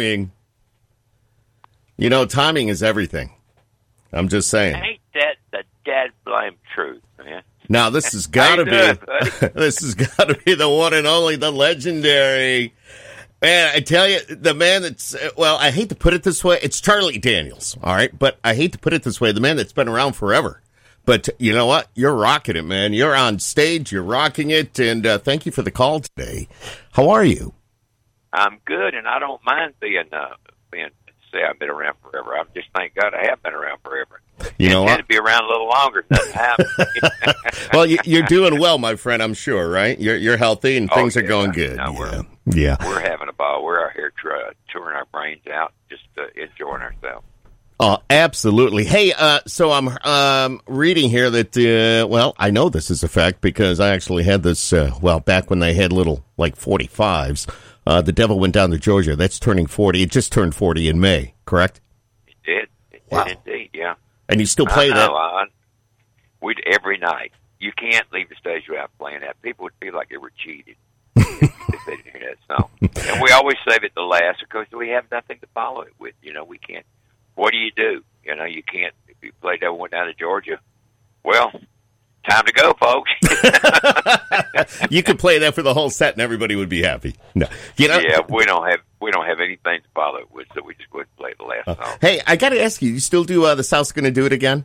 timing. You know, timing is everything. I'm just saying. Ain't that the dead blame truth, man? Now this has got to be this has got to be the one and only, the legendary. Man, I tell you, the man that's well, I hate to put it this way, it's Charlie Daniels, all right, but I hate to put it this way, the man that's been around forever. But you know what? You're rocking it, man. You're on stage, you're rocking it, and uh, thank you for the call today. How are you? I'm good, and I don't mind being uh, being say I've been around forever. I'm just thank God I have been around forever. You know what? what? To be around a little longer, well, you, you're doing well, my friend. I'm sure, right? You're you're healthy and Oh, things are going good. No, yeah, we're- yeah. We're having a ball. We're out here tr- touring our brains out, just uh, enjoying ourselves. Oh, absolutely. Hey, uh, so I'm um, reading here that, uh, well, I know this is a fact because I actually had this, uh, well, back when they had little, like, 45s. Uh, the Devil went down to Georgia. That's turning 40. It just turned 40 in May, correct? It did. It Wow. did indeed, yeah. And you still play I that? know, I, we'd every night. You can't leave the stage without playing that. People would feel like they were cheated if, if they didn't hear that song. And we always save it the last because we have nothing to follow it with. You know, we can't. What do you do? You know, you can't. If you play Devil went down to Georgia, well, time to go, folks. you could play that for the whole set and everybody would be happy. No. You know? yeah, we don't have we don't have anything to follow it with, so we just and play the last song. Hey, I got to ask you, you still do uh, The South's Going to Do It Again?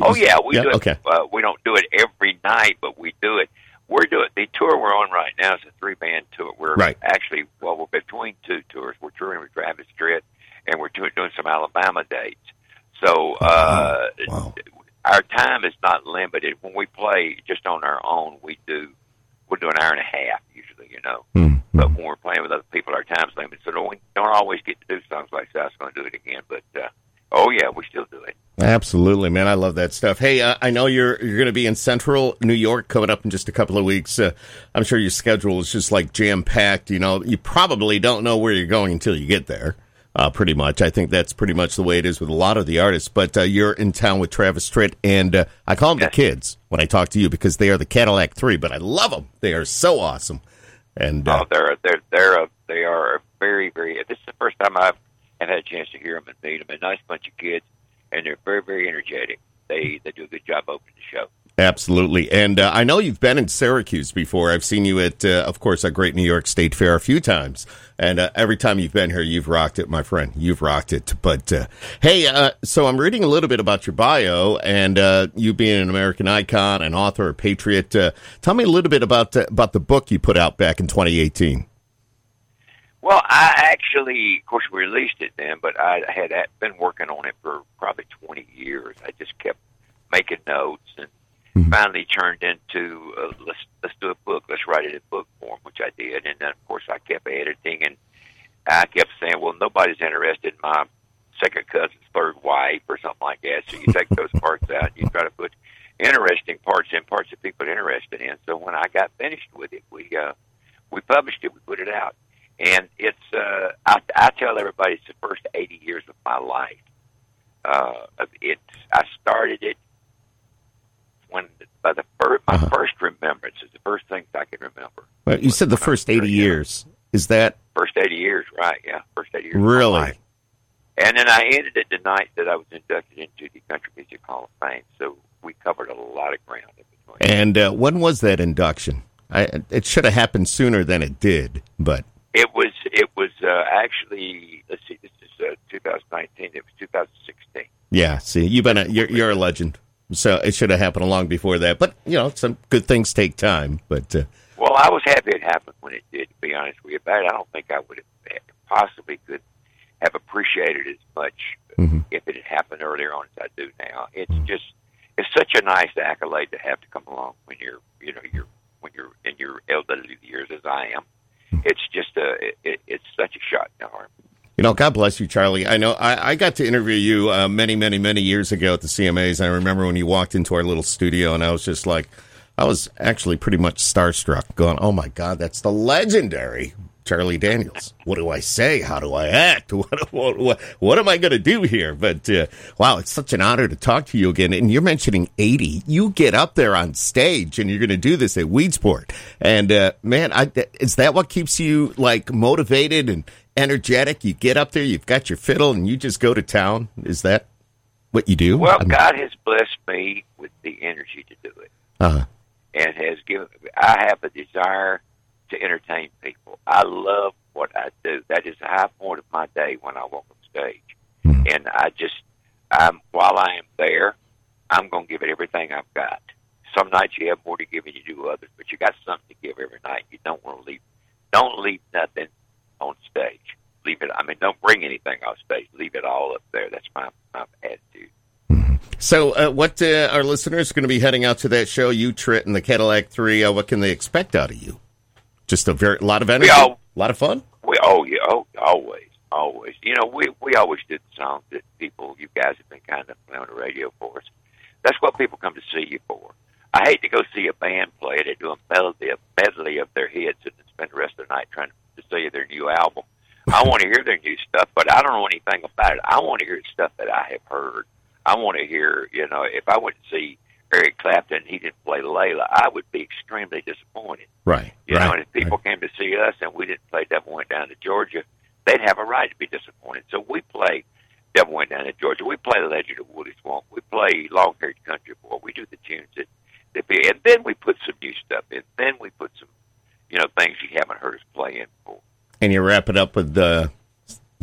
Oh yeah, we do it. Okay. Uh, we don't do it every night, but we do it. We're doing the tour we're on right now is a three band tour. We're Right. actually well, we're between two tours. We're touring with Travis Tritt, and we're doing, doing some Alabama dates. So uh, Wow. Our time is not limited. When we play just on our own, we do we'll do an hour and a half usually, you know. Hmm. But when we're playing with other people, our time's limited, so don't, we don't always get to do songs like that. I was going to do it again, but uh, oh yeah, we still do it. Absolutely, man. I love that stuff. Hey, uh, I know you're you're going to be in Central New York coming up in just a couple of weeks. Uh, I'm sure your schedule is just like jam packed. You know, you probably don't know where you're going until you get there. Uh, pretty much, I think that's pretty much the way it is with a lot of the artists. But uh, you're in town with Travis Tritt, and uh, I call them the kids when I talk to you because they are the Cadillac Three. But I love them; they are so awesome. And uh, Oh, they're they're they're a, they are a very very. This is the first time I've had a chance to hear them and meet them. A nice bunch of kids, and they're very very energetic. They they do a good job opening the show. Absolutely. And uh, I know you've been in Syracuse before. I've seen you at, uh, of course, a great New York State Fair a few times. And uh, every time you've been here, you've rocked it, my friend. You've rocked it. But uh, hey, uh, so I'm reading a little bit about your bio and uh, you being an American icon, an author, a patriot. Tell me a little bit about about the book you put out back in 2018. Well, I actually, of course, we released it then, but I had been working on it for probably 20 years. I just kept making notes and Mhm. finally turned into uh, let's let's do a book, let's write it in book form, which I did. And then, of course, I kept editing and I kept saying, well, nobody's interested in my second cousin's third wife or something like that. So you take those parts out, you try to put interesting parts in, parts that people are interested in. So when I got finished with it, we uh, we published it, we put it out, and it's uh, I, I tell everybody it's the first eighty years of my life. Uh, it's I started it when by the first my Uh-huh. first remembrance is the first things I can remember. Well, you said the first 80 years. Is that First eighty years, right? Yeah, first eighty years. really? And then I ended it the night that I was inducted into the Country Music Hall of Fame. So we covered a lot of ground in between. And uh, when was that induction? I, it should have happened sooner than it did, but It was it was uh, actually let's see, this is uh, 2019. It was 2016. Yeah, see, you've been a, you're you're a legend. So it should have happened long before that. But you know, some good things take time. But uh, Well, I was happy it happened when it did. To be honest with you, but I don't think I would have possibly could have appreciated it as much Mhm. if it had happened earlier on as I do now. It's just it's such a nice accolade to have to come along when you're you know you're when you're in your elderly years as I am. It's just a it, it, it's such a shot in the arm. You know, God bless you, Charlie. I know I, I got to interview you uh, many, many, many years ago at the CMAs. I remember when you walked into our little studio, and I was just like, I was actually pretty much starstruck, going, "Oh my God, that's the legendary." Charlie Daniels. What do I say? How do I act? What what, what, what am I going to do here? But uh, wow, it's such an honor to talk to you again. And you're mentioning 80. You get up there on stage and you're going to do this at Weedsport. And uh, man, I, is that what keeps you like motivated and energetic. You get up there, you've got your fiddle, and you just go to town. Is that what you do? Well, I mean- God has blessed me with the energy to do it, Uh-huh. and has given. I have a desire to entertain people. I love what I do. That is the high point of my day when I walk on stage, Mhm. and I just, um, while I am there, I'm going to give it everything I've got. Some nights you have more to give than you do others, but you got something to give every night. You don't want to leave. Don't leave nothing on stage. Leave it. I mean, don't bring anything off stage. Leave it all up there. That's my my attitude. So, uh, what uh, our listeners are going to be heading out to that show, you, Tritt, and the Cadillac Three? Uh, what can they expect out of you? Just a very lot of energy, a lot of fun. We oh yeah oh always always you know we we always did songs that people you guys have been kind of playing on the radio for us. That's what people come to see you for. I hate to go see a band play. They do a medley, a medley of their hits and spend the rest of the night trying to see their new album. I want to hear their new stuff, but I don't know anything about it. I want to hear stuff that I have heard. I want to hear, you know, if I went to see Eric Clapton and he didn't play Layla, I would be extremely disappointed. Right, You right. know, and if people came to see us and we didn't play Devil Went Down to Georgia, they'd have a right to be disappointed. So we play Devil Went Down to Georgia. We play The Legend of Wooley Swamp. We play Long Haired Country Boy. We do the tunes that, that be, and then we put some new stuff in. Then we put some, you know, things you haven't heard us play in before. and you wrap it up with the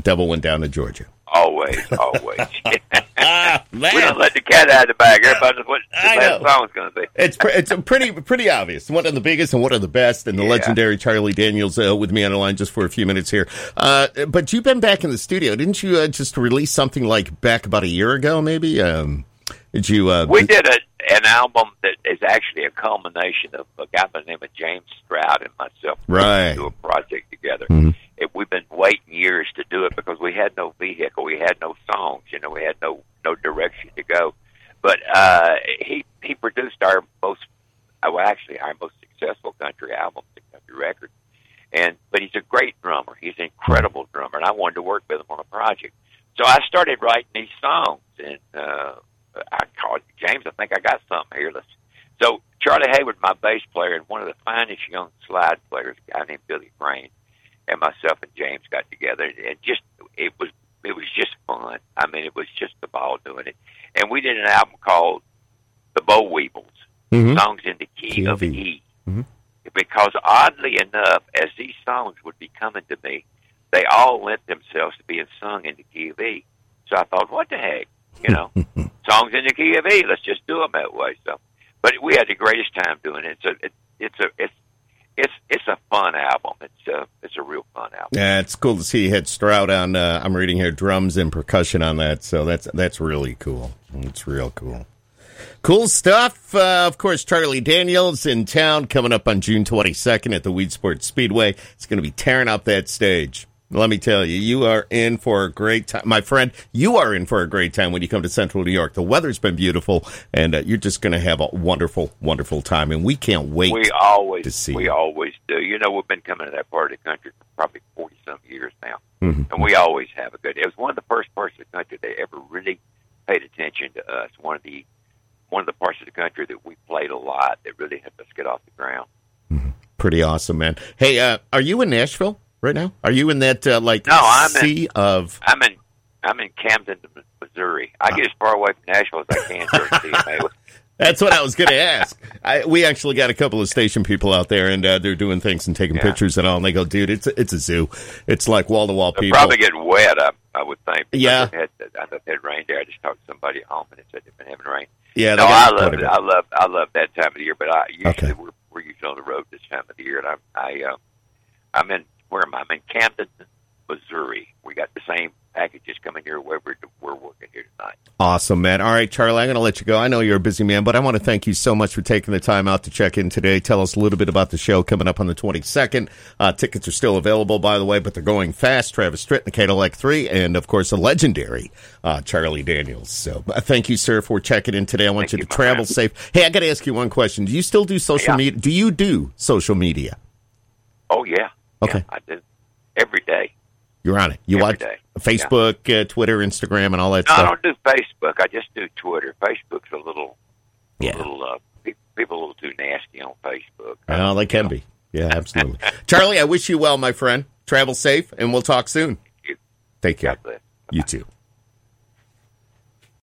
Devil went down to Georgia. Always, always. Ah, we don't let the cat out of the bag. Everybody knows what the I last song's going to be. It's pre- it's pretty pretty obvious. One of the biggest and one of the best, and the Yeah. legendary Charlie Daniels uh, with me on the line just for a few minutes here. Uh, but you've been back in the studio, didn't you? Uh, just release something like back about a year ago, maybe. Um, did you? Uh, We did a, an album that is actually a culmination of a guy by the name of James Stroud and myself. Right. Do a project together. Mhm. It, we've been waiting years to do it because we had no vehicle, we had no songs, you know, we had no no direction to go. But uh, he he produced our most, well, actually our most successful country album, the country record. And but he's a great drummer. He's an incredible drummer, and I wanted to work with him on a project. So I started writing these songs, and uh, I called James. I think I got something here. Let's. So Charlie Hayward, my bass player, and one of the finest young slide players, a guy named Billy Crane, and myself and James got together, and just it was it was just fun. I mean, it was just the ball doing it, and we did an album called The Beau Weevils, Mhm. songs in the key, Key of E. Mhm. Because oddly enough, as these songs would be coming to me, they all lent themselves to being sung in the key of E. So I thought, what the heck, you know, songs in the key of E. Let's just do them that way. So, but we had the greatest time doing it. So it, it's a it's it's it's a fun album. It's a it's a real fun album. Yeah, it's cool to see you had Stroud on. Uh, I'm reading here drums and percussion on that, so that's that's really cool. It's real cool. Cool stuff. Uh, of course, Charlie Daniels in town coming up on June 22nd at the Weed Sports Speedway. It's going to be tearing up that stage. Let me tell you, you are in for a great time. My friend, you are in for a great time when you come to Central New York. The weather's been beautiful, and uh, you're just going to have a wonderful, wonderful time. And we can't wait. We always to see we you. always do. You know, we've been coming to that part of the country for probably forty some years now, Mhm. and we always have a good. It was one of the first parts of the country that ever really paid attention to us. One of the one of the parts of the country that we played a lot that really helped us get off the ground. Pretty awesome, man. Hey, uh, are you in Nashville right now? Are you in that uh, like No, I'm in- of? I'm in I'm in Camden, Missouri. I get as far away from Nashville as I can during That's what I was going to ask. I, we actually got a couple of station people out there, and uh, they're doing things and taking Yeah. pictures and all. And they go, "Dude, it's a, it's a zoo. It's like wall to wall people." probably getting wet. I, I would think. Yeah. they've Had, I know they had rain there. I just talked to somebody at home and they said they've been having rain. yeah, No, I love it. I love I love that time of the year. But I usually Okay. we're we're usually on the road this time of the year, and I'm I uh, I'm in where am I? I'm in Camden, Missouri. We got the same packages coming here where we're we're working here tonight. Awesome, man. All right, Charlie, I'm going to let you go. I know you're a busy man, but I want to thank you so much for taking the time out to check in today. Tell us a little bit about the show coming up on the 22nd. Uh, tickets are still available, by the way, but they're going fast. Travis Tritt, the Cadillac 3, and of course, the legendary uh, Charlie Daniels. So uh, thank you, sir, for checking in today. I want you you, to travel man. safe. Hey, I got to ask you one question. Do you still do social Yeah. media? Do you do social media? Oh yeah. Okay. Yeah, I do every day. You're on it. You Every watch day. Facebook, uh, Twitter, Instagram, and all that No, I don't do Facebook. I just do Twitter. Facebook's a little, Yeah. a little uh, pe- people a little too nasty on Facebook. Well, they can be. Yeah, absolutely. Charlie, I wish you well, my friend. Travel safe, and we'll talk soon. Thank you. Take care. God bless. You too.